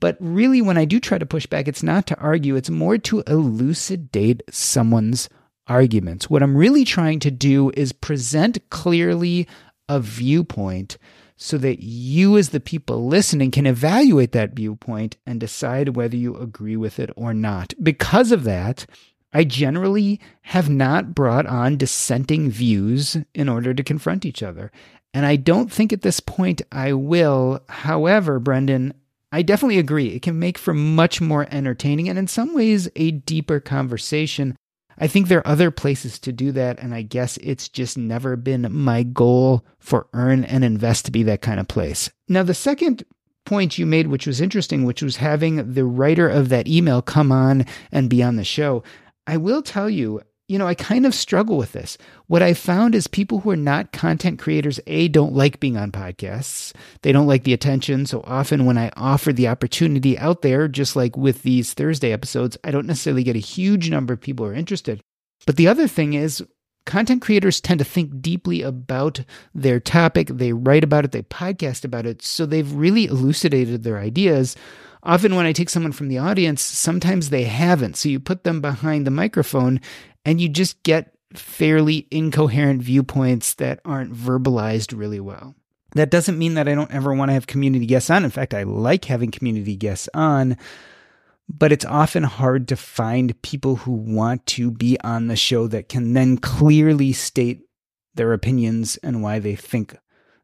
But really, when I do try to push back, it's not to argue, it's more to elucidate someone's arguments. What I'm really trying to do is present clearly a viewpoint so that you, as the people listening, can evaluate that viewpoint and decide whether you agree with it or not. Because of that, I generally have not brought on dissenting views in order to confront each other. And I don't think at this point I will. However, Brendan, I definitely agree. It can make for much more entertaining and, in some ways, a deeper conversation. I think there are other places to do that, and I guess it's just never been my goal for Earn and Invest to be that kind of place. Now, the second point you made, which was interesting, which was having the writer of that email come on and be on the show. I will tell you, you know, I kind of struggle with this. What I found is people who are not content creators, A, don't like being on podcasts. They don't like the attention. So often when I offer the opportunity out there, just like with these Thursday episodes, I don't necessarily get a huge number of people who are interested. But the other thing is, content creators tend to think deeply about their topic. They write about it, they podcast about it. So they've really elucidated their ideas. Often, when I take someone from the audience, sometimes they haven't. So you put them behind the microphone and you just get fairly incoherent viewpoints that aren't verbalized really well. That doesn't mean that I don't ever want to have community guests on. In fact, I like having community guests on, but it's often hard to find people who want to be on the show that can then clearly state their opinions and why they think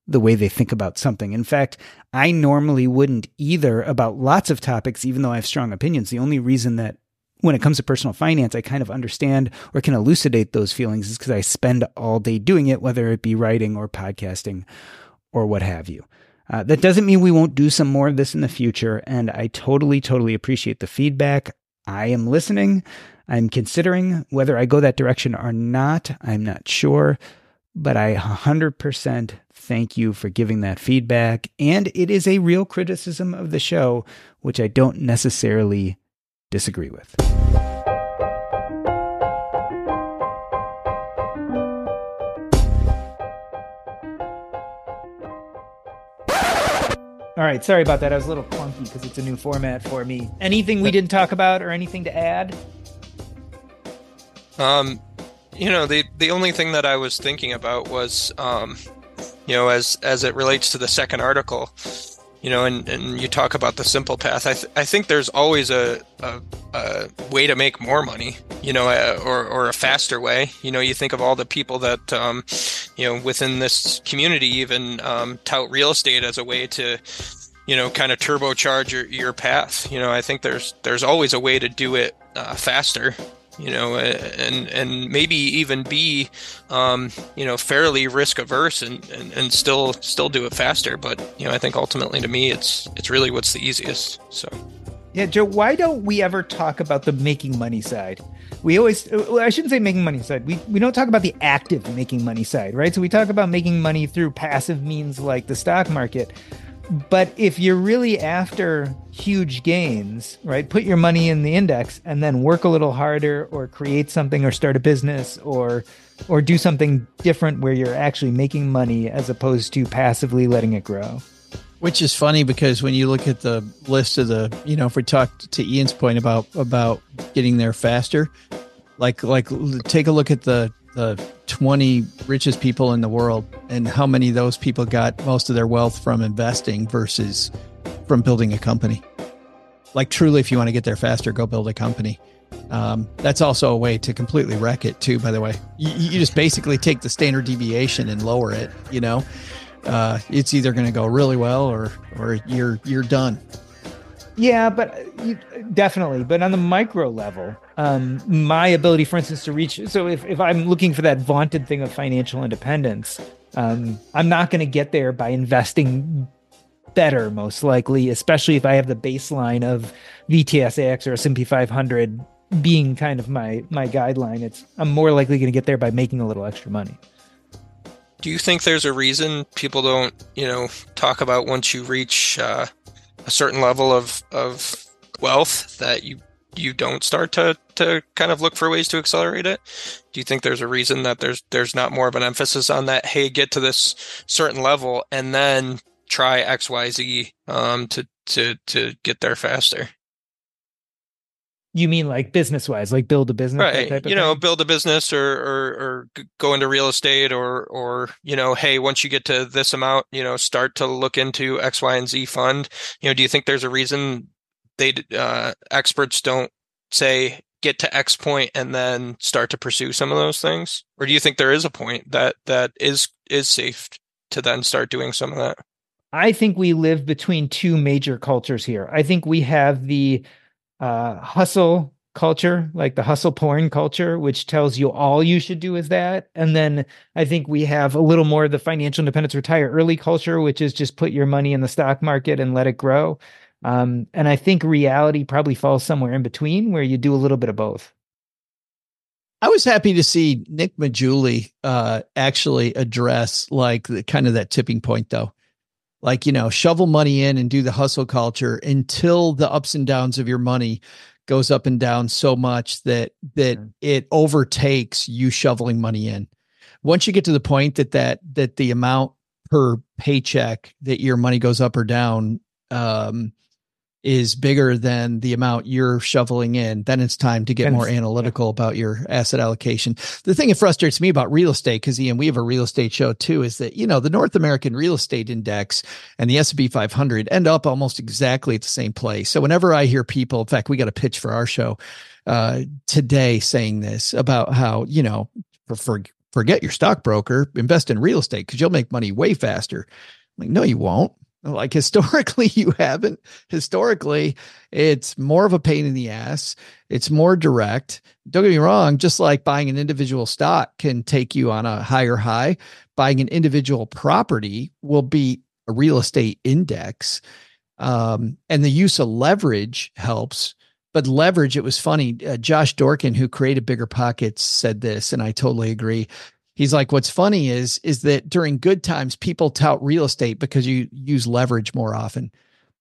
the way they think about something. In fact, I normally wouldn't either about lots of topics, even though I have strong opinions. The only reason that when it comes to personal finance, I kind of understand or can elucidate those feelings is because I spend all day doing it, whether it be writing or podcasting or what have you. Uh, that doesn't mean we won't do some more of this in the future. And I totally, totally appreciate the feedback. I am listening. I'm considering whether I go that direction or not. I'm not sure, but I 100% thank you for giving that feedback. And it is a real criticism of the show, which I don't necessarily disagree with. All right, sorry about that. I was a little clunky because it's a new format for me. Anything we didn't talk about or anything to add? Um, you know, the the only thing that I was thinking about was, um, you know, as as it relates to the second article, you know, and, and you talk about the simple path. I, th- I think there's always a, a, a, way to make more money, you know, uh, or, or a faster way. You know, you think of all the people that, um, you know, within this community even um, tout real estate as a way to, you know, kind of turbocharge your, your path. You know, I think there's there's always a way to do it uh, faster you know, and and maybe even be, um, you know, fairly risk averse and, and, and still still do it faster. But you know, I think ultimately to me, it's it's really what's the easiest. So. Yeah, Joe, why don't we ever talk about the making money side? We always, well, I shouldn't say making money side. We, we don't talk about the active making money side, right? So we talk about making money through passive means like the stock market. But if you're really after huge gains, right, put your money in the index and then work a little harder or create something or start a business or or do something different where you're actually making money as opposed to passively letting it grow. Which is funny because when you look at the list of the, you know, if we talk to Ian's point about about getting there faster, like like take a look at the the 20 richest people in the world and how many of those people got most of their wealth from investing versus from building a company. Like truly, if you want to get there faster, go build a company. Um, that's also a way to completely wreck it too. By the way, you, you just basically take the standard deviation and lower it. You know, uh, it's either going to go really well or or you're you're done. Yeah, but you, definitely. But on the micro level, um, my ability, for instance, to reach. So if, if I'm looking for that vaunted thing of financial independence, Um, I'm not going to get there by investing better, most likely, especially if I have the baseline of VTSAX or S&P 500 being kind of my my guideline. It's I'm more likely going to get there by making a little extra money. Do you think there's a reason people don't, you know, talk about once you reach uh, a certain level of of wealth that you you don't start to to kind of look for ways to accelerate it? Do you think there's a reason that there's there's not more of an emphasis on that? Hey, get to this certain level and then try X Y Z um, to to to get there faster. You mean like business wise, like build a business, right? You know, build a business or, or or go into real estate or or you know, hey, once you get to this amount, you know, start to look into X, Y, and Z fund. You know, do you think there's a reason they uh, experts don't say get to X point and then start to pursue some of those things, or do you think there is a point that that is is safe to then start doing some of that? I think we live between two major cultures here. I think we have the uh, hustle culture, like the hustle porn culture, which tells you all you should do is that. And then I think we have a little more of the financial independence retire early culture, which is just put your money in the stock market and let it grow. Um, and I think reality probably falls somewhere in between where you do a little bit of both. I was happy to see Nick Maggiulli uh, actually address like the kind of that tipping point though like you know shovel money in and do the hustle culture until the ups and downs of your money goes up and down so much that that it overtakes you shoveling money in. Once you get to the point that that that the amount per paycheck that your money goes up or down um is bigger than the amount you're shoveling in, then it's time to get more analytical about your asset allocation. The thing that frustrates me about real estate, because Ian, we have a real estate show too, is that you know the North American Real Estate Index and the S and P 500 end up almost exactly at the same place. So whenever I hear people, in fact, we got a pitch for our show uh, today saying this about how you know for, for forget your stockbroker, invest in real estate because you'll make money way faster. I'm like, no, you won't. Like [LAUGHS] historically, you haven't. Historically, it's more of a pain in the ass. It's more direct. Don't get me wrong, just like buying an individual stock can take you on a higher high, buying an individual property will be a real estate index. Um, and the use of leverage helps. But leverage, it was funny. Uh, Josh Dorkin, who created Bigger Pockets, said this, and I totally agree he's like what's funny is is that during good times people tout real estate because you use leverage more often.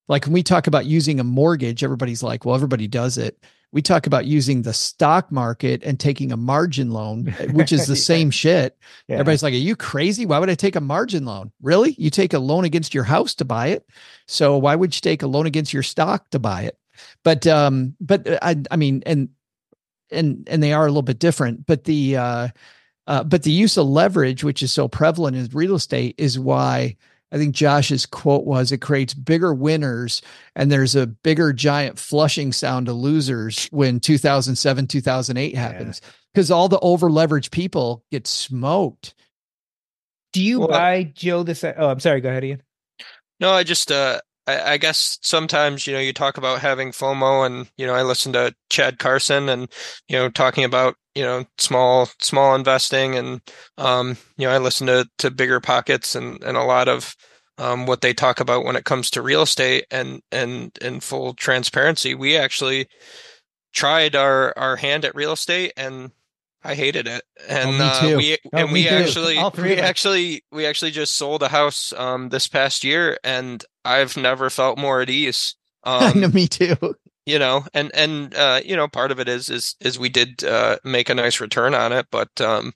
Like when we talk about using a mortgage everybody's like well everybody does it. We talk about using the stock market and taking a margin loan which is [LAUGHS] the same shit. Yeah. everybody's like are you crazy? Why would i take a margin loan? Really? You take a loan against your house to buy it? So why would you take a loan against your stock to buy it? But um but uh, i i mean and and and they are a little bit different but the uh uh, but the use of leverage, which is so prevalent in real estate, is why I think Josh's quote was it creates bigger winners and there's a bigger giant flushing sound of losers when 2007, 2008 happens because yeah. all the over leveraged people get smoked. Do you well, buy Joe this? Oh, I'm sorry. Go ahead, Ian. No, I just, uh, I, I guess sometimes, you know, you talk about having FOMO and, you know, I listen to Chad Carson and, you know, talking about you know small small investing and um, you know I listen to to bigger pockets and and a lot of um, what they talk about when it comes to real estate and and in full transparency. We actually tried our our hand at real estate and I hated it. And oh, uh, we oh, and we too. actually we actually we actually just sold a house um, this past year and I've never felt more at ease [LAUGHS] um, me too. you know and and uh, you know part of it is is is we did uh, make a nice return on it but um,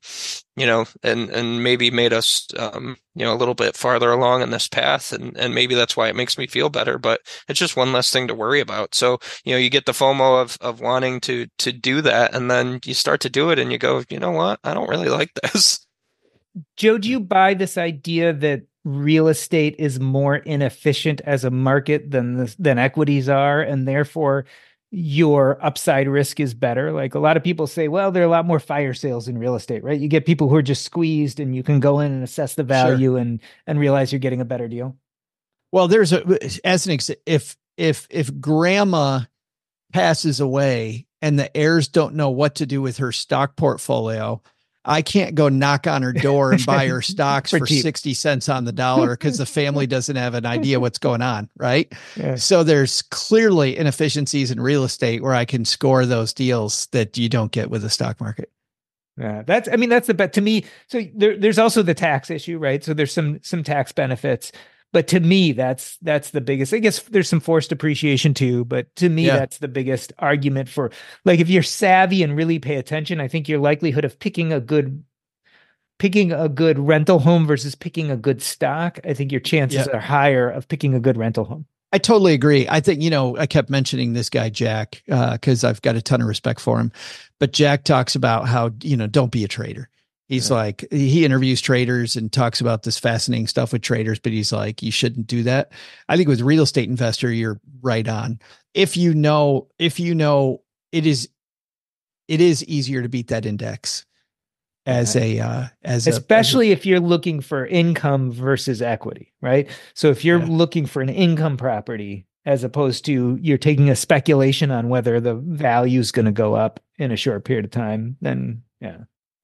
you know and and maybe made us um, you know a little bit farther along in this path and and maybe that's why it makes me feel better but it's just one less thing to worry about. So you know you get the fomo of of wanting to to do that and then you start to do it and you go you know what? I don't really like [LAUGHS] this. Joe do you buy this idea that real estate is more inefficient as a market than the, than equities are and therefore your upside risk is better. Like a lot of people say well there are a lot more fire sales in real estate right? You get people who are just squeezed and you can go in and assess the value sure. and and realize you're getting a better deal. Well there's a as an ex- if if if grandma passes away and the heirs don't know what to do with her stock portfolio I can't go knock on her door and buy her [LAUGHS] stocks For for, 60 cents on the dollar because the family [LAUGHS] doesn't have an idea what's going on. Right. Yeah. So there's clearly inefficiencies in real estate where I can score those deals that you don't get with the stock market. Yeah, that's. I mean, that's the bet to me. So there, there's also the tax issue, right? So there's some some tax benefits, but to me, that's that's the biggest. I guess there's some forced appreciation too, but to me, Yeah. that's the biggest argument for like if you're savvy and really pay attention. I think your likelihood of picking a good picking a good rental home versus picking a good stock, I think your chances Yeah. are higher of picking a good rental home. I totally agree. I think, you know, I kept mentioning this guy, Jack, uh, because I've got a ton of respect for him. But Jack talks about how, you know, don't be a trader. He's like, he interviews traders and talks about this fascinating stuff with traders, but he's like, you shouldn't do that. I think with real estate investor, you're right on. If you know, if you know, it is, it is easier to beat that index as a, uh, as a- as a, especially if you're looking for income versus equity, right? So if you're Yeah. looking for an income property as opposed to you're taking a speculation on whether the value is going to go up in a short period of time, then yeah.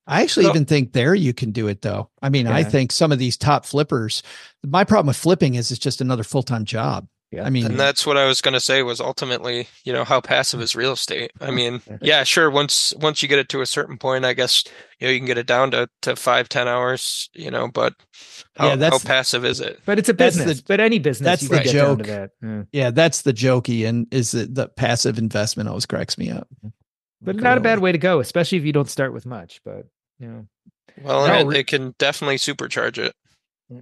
I actually So- even think there you can do it though. I mean, I think some of these top flippers, my problem with flipping is it's just another full time job. Yeah. I mean, And that's what I was going to say was ultimately, you know, how passive is real estate? I mean, yeah, sure. Once once you get it to a certain point, I guess you know you can get it down to to five ten hours, you know. But how, Yeah, that's- how passive is it? But it's a That's the- business. but any business, that's you the can get down to joke. that. Yeah. yeah, that's the jokey and is that the passive investment always cracks me up. But not a bad way to go, especially if you don't start with much. But you know, Well, No, it, it can definitely supercharge it.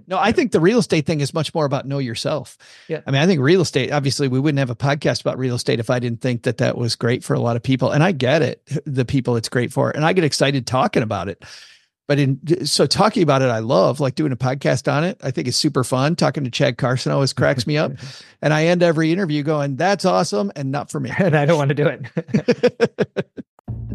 No, I think the real estate thing is much more about know yourself. Yeah. I mean, I think real estate, obviously, we wouldn't have a podcast about real estate if I didn't think that that was great for a lot of people. And I get it, the people it's great for. And I get excited talking about it. But in so talking about it, I love like doing a podcast on it. I think it's super fun. Talking to Chad Carson always cracks me up. [LAUGHS] And I end every interview going, that's awesome and not for me. [LAUGHS] and I don't want to do it. [LAUGHS]